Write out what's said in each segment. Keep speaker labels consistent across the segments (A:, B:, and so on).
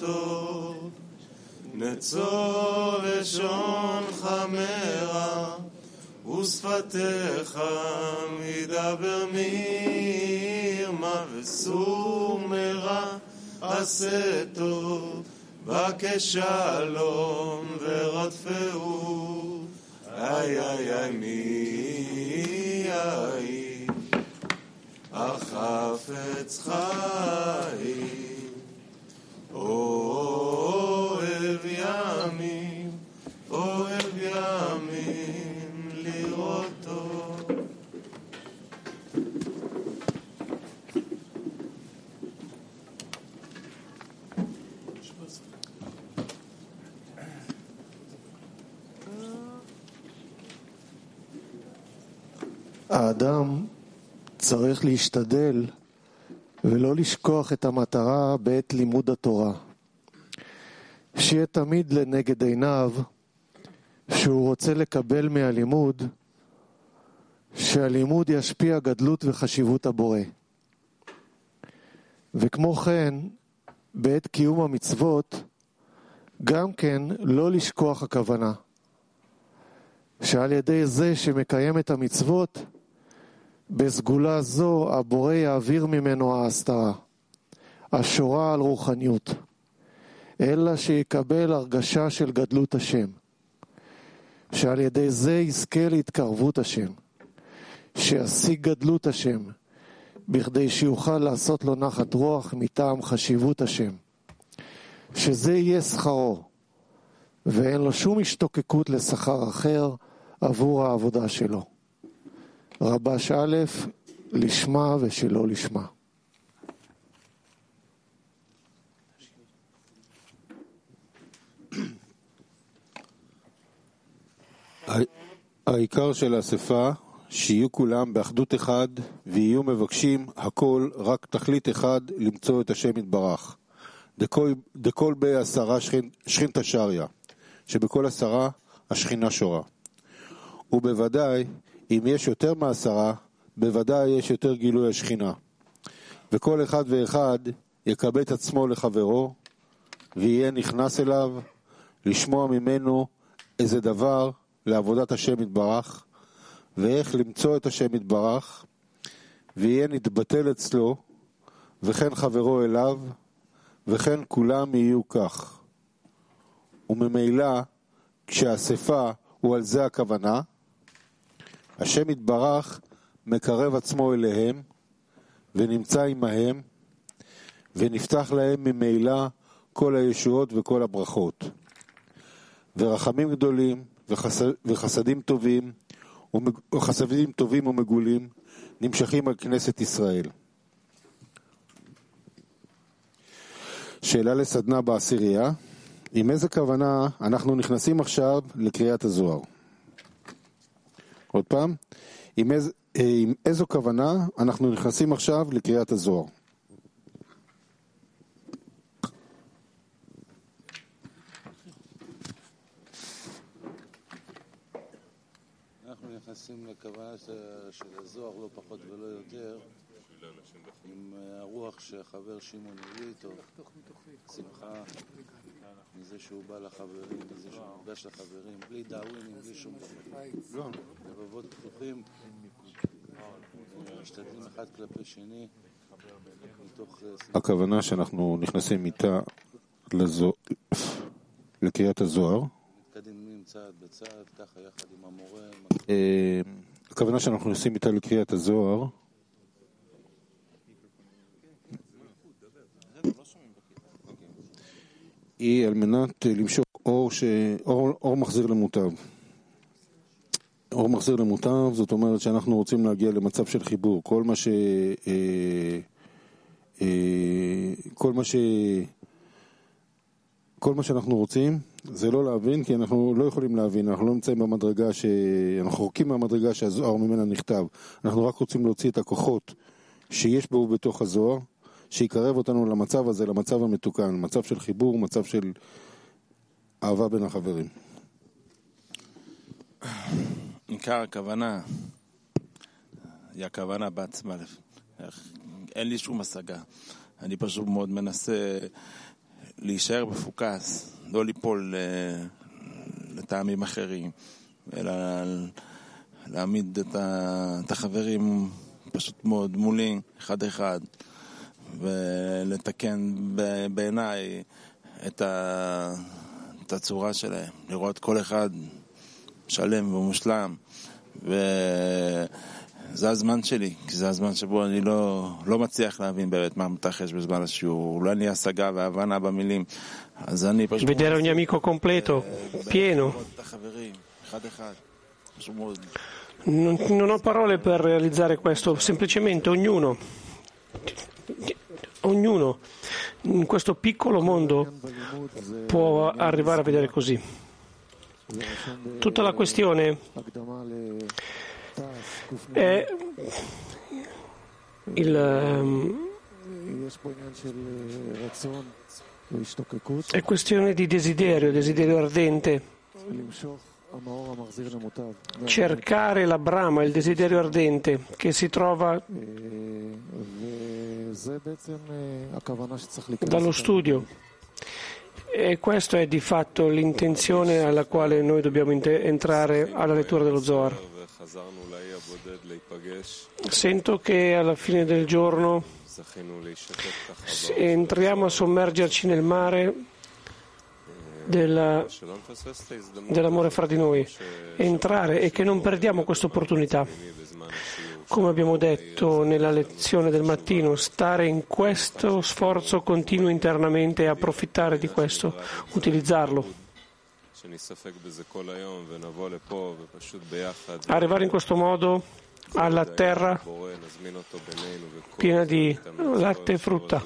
A: לראותו. נצור לשונך מרע, ושפתיך מדבר מרמה, וסור מרע עשה טוב, בקש שלום ורדפהו. איי איי איי מי איי, החפץ חיים.
B: האדם צריך להשתדל ולא לשכוח את המטרה בעת לימוד התורה. שיהיה תמיד לנגד עיניו שהוא רוצה לקבל מהלימוד שהלימוד ישפיע גדלות וחשיבות הבורא. וכמו כן, בעת קיום המצוות, גם כן לא לשכוח הכוונה. שעל ידי זה שמקיים את המצוות, בסגולה זו הבורא יעביר ממנו ההסתרה, השורה על רוחניות, אלא שיקבל הרגשה של גדלות השם, שעל ידי זה יזכה להתקרבות השם, שישיג גדלות השם, בכדי שיוכל לעשות לו נחת רוח מטעם חשיבות השם, שזה יהיה שכרו, ואין לו שום השתוקקות לשכר אחר עבור העבודה שלו. רבש א', לשמה ושלא לשמה.
C: העיקר של האספה, שיהיו כולם באחדות אחד, ויהיו מבקשים הכל, רק תכלית אחד, למצוא את השם יתברך. דכל בעשרה שכינתא שריא, שבכל עשרה השכינה שורה. ובוודאי, אם יש יותר מעשרה, בוודאי יש יותר גילוי השכינה. וכל אחד ואחד יקבל את עצמו לחברו, ויהיה נכנס אליו, לשמוע ממנו איזה דבר לעבודת השם יתברך, ואיך למצוא את השם יתברך, ויהיה נתבטל אצלו, וכן חברו אליו, וכן כולם יהיו כך. וממילא, כשהאספה הוא על זה הכוונה, השם יתברך מקרב עצמו אליהם, ונמצא עמהם, ונפתח להם ממילא כל הישועות וכל הברכות. ורחמים גדולים וחסד, וחסדים טובים וחסדים טובים ומגולים נמשכים על כנסת ישראל. שאלה לסדנה בעשירייה, עם איזה כוונה אנחנו נכנסים עכשיו לקריאת הזוהר? עוד פעם, עם, איז, עם איזו כוונה אנחנו נכנסים עכשיו לקריאת הזוהר?
D: נכנסים לכוונה של הזוהר, לא פחות ולא יותר, עם הרוח שהחבר שמעון הביא איתו, שמחה מזה שהוא בא לחברים, מזה שהוא נפגש לחברים, בלי דאווינים, בלי שום דבר. לבבות פתוחים, משתדלים אחד כלפי שני, מתוך.
C: הכוונה שאנחנו נכנסים איתה לזו... לקריאת הזוהר. אה, הכוונה שאנחנו נכנסים איתה לקריאת הזוהר. היא על מנת אה, למשוך אור, ש... אור, אור מחזיר למוטב. אור מחזיר למוטב, זאת אומרת שאנחנו רוצים להגיע למצב של חיבור. כל מה ש... אה, אה, כל מה ש... כל מה שאנחנו רוצים זה לא להבין, כי אנחנו לא יכולים להבין, אנחנו לא נמצאים במדרגה ש... אנחנו רחוקים מהמדרגה שהזוהר ממנה נכתב. אנחנו רק רוצים להוציא את הכוחות שיש בו בתוך הזוהר, שיקרב אותנו למצב הזה, למצב המתוקן, מצב של חיבור, מצב של אהבה בין החברים.
A: עיקר הכוונה היא הכוונה בעצמה. אין לי שום השגה. אני פשוט מאוד מנסה להישאר מפוקס, לא ליפול אה, לטעמים אחרים, אלא להעמיד את, החברים פשוט מאוד מולי, אחד-אחד, ולתקן ב- בעיניי את, ה, את הצורה שלהם, לראות כל אחד שלם ומושלם. וזה הזמן שלי, כי זה הזמן שבו אני לא, לא מצליח להבין באמת מה מתרחש בזמן השיעור. אולי אני השגה והבנה במילים, אז אני פשוט...
E: Vedere ogni amico completo, pieno.
A: לראות את החברים, אחד-אחד. פשוט מאוד.
E: Non, non ho parole per realizzare questo, semplicemente ognuno, ognuno in questo piccolo mondo può arrivare a vedere così. Tutta la questione è il, ehm, è questione di desiderio, desiderio ardente. Cercare la brama, il desiderio ardente che si trova dallo studio. E questa è di fatto l'intenzione alla quale noi dobbiamo entrare alla lettura dello Zohar. Sento che alla fine del giorno entriamo a sommergerci nel mare della, dell'amore fra di noi, entrare e che non perdiamo questa opportunità. Come abbiamo detto nella lezione del mattino, stare in questo sforzo continuo internamente e approfittare di questo, utilizzarlo. Arrivare in questo modo alla terra piena di latte e frutta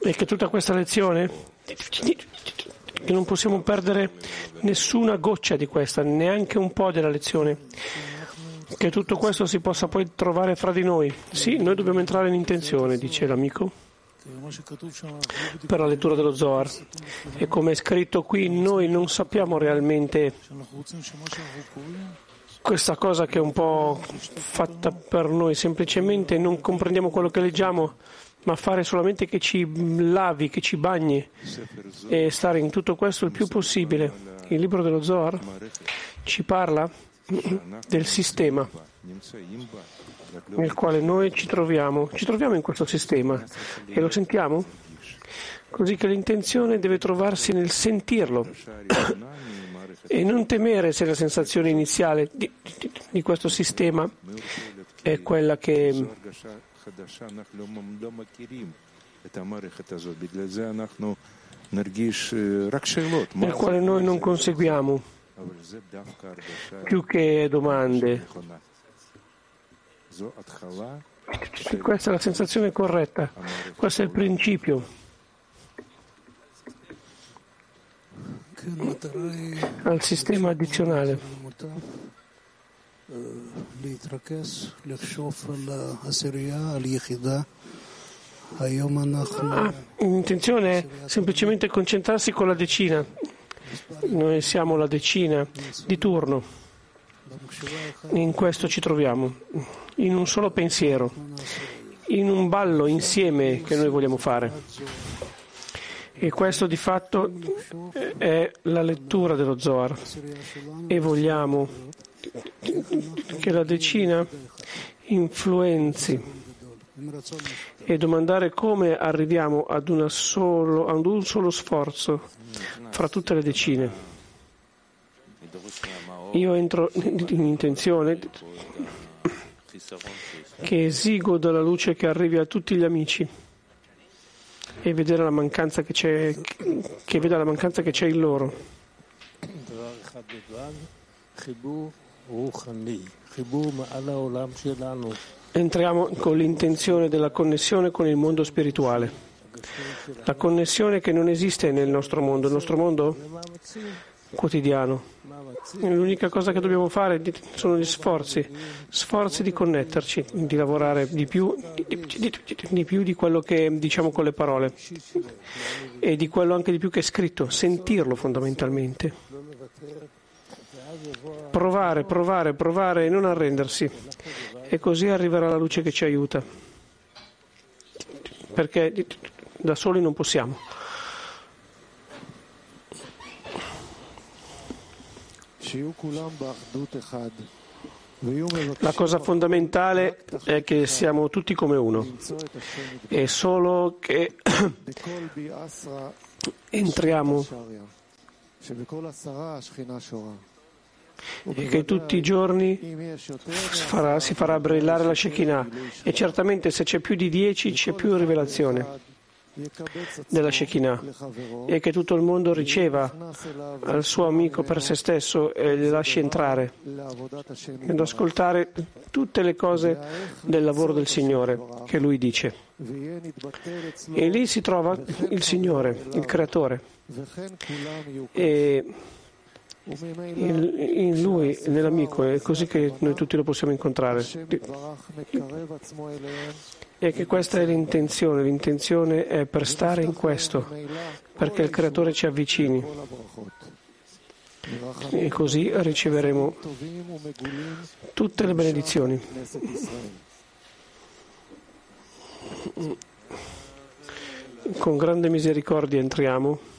E: e che tutta questa lezione che non possiamo perdere nessuna goccia di questa, neanche un po' della lezione che tutto questo si possa poi trovare fra di noi. Sì, noi dobbiamo entrare in intenzione, dice l'amico, per la lettura dello Zohar. E come è scritto qui, noi non sappiamo realmente questa cosa che è un po' fatta per noi, semplicemente non comprendiamo quello che leggiamo, ma fare solamente che ci lavi, che ci bagni e stare in tutto questo il più possibile. Il libro dello Zohar ci parla del sistema nel quale noi ci troviamo. Ci troviamo in questo sistema e lo sentiamo? Così che l'intenzione deve trovarsi nel sentirlo e non temere se la sensazione iniziale di, di, di questo sistema è quella che nel quale noi non conseguiamo più che domande. Questa è la sensazione corretta, questo è il principio. al sistema addizionale. Ah, intenzione è semplicemente concentrarsi con la decina. Noi siamo la decina di turno. In questo ci troviamo, in un solo pensiero, in un ballo insieme che noi vogliamo fare. E questo di fatto è la lettura dello Zohar. E vogliamo che la decina influenzi e domandare come arriviamo ad, solo, ad un solo sforzo fra tutte le decine. Io entro in intenzione che esigo dalla luce che arrivi a tutti gli amici e vedere la mancanza che c'è, che veda la mancanza che c'è in loro entriamo con l'intenzione della connessione con il mondo spirituale. La connessione che non esiste nel nostro mondo, il nostro mondo quotidiano. L'unica cosa che dobbiamo fare sono gli sforzi, sforzi di connetterci, di lavorare di più di, di, di più di, quello che diciamo con le parole e di quello anche di più che è scritto, sentirlo fondamentalmente. Provare, provare, provare e non arrendersi e così arriverà la luce che ci aiuta, perché da soli non possiamo. La cosa fondamentale è che siamo tutti come uno. È solo che entriamo e che tutti i giorni farà, si farà brillare la Shekinah e certamente se c'è più di dieci c'è più rivelazione della Shekinah e che tutto il mondo riceva al suo amico per se stesso e le lasci entrare ed ascoltare tutte le cose del lavoro del Signore che lui dice. E lì si trova il Signore, il Creatore. E in, in lui, nell'amico, è così che noi tutti lo possiamo incontrare. E che questa è l'intenzione, l'intenzione è per stare in questo, perché il Creatore ci avvicini. E così riceveremo tutte le benedizioni. Con grande misericordia entriamo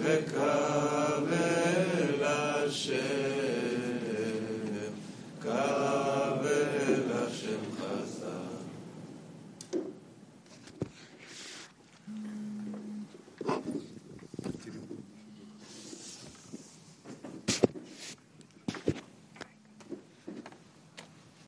A: וקרב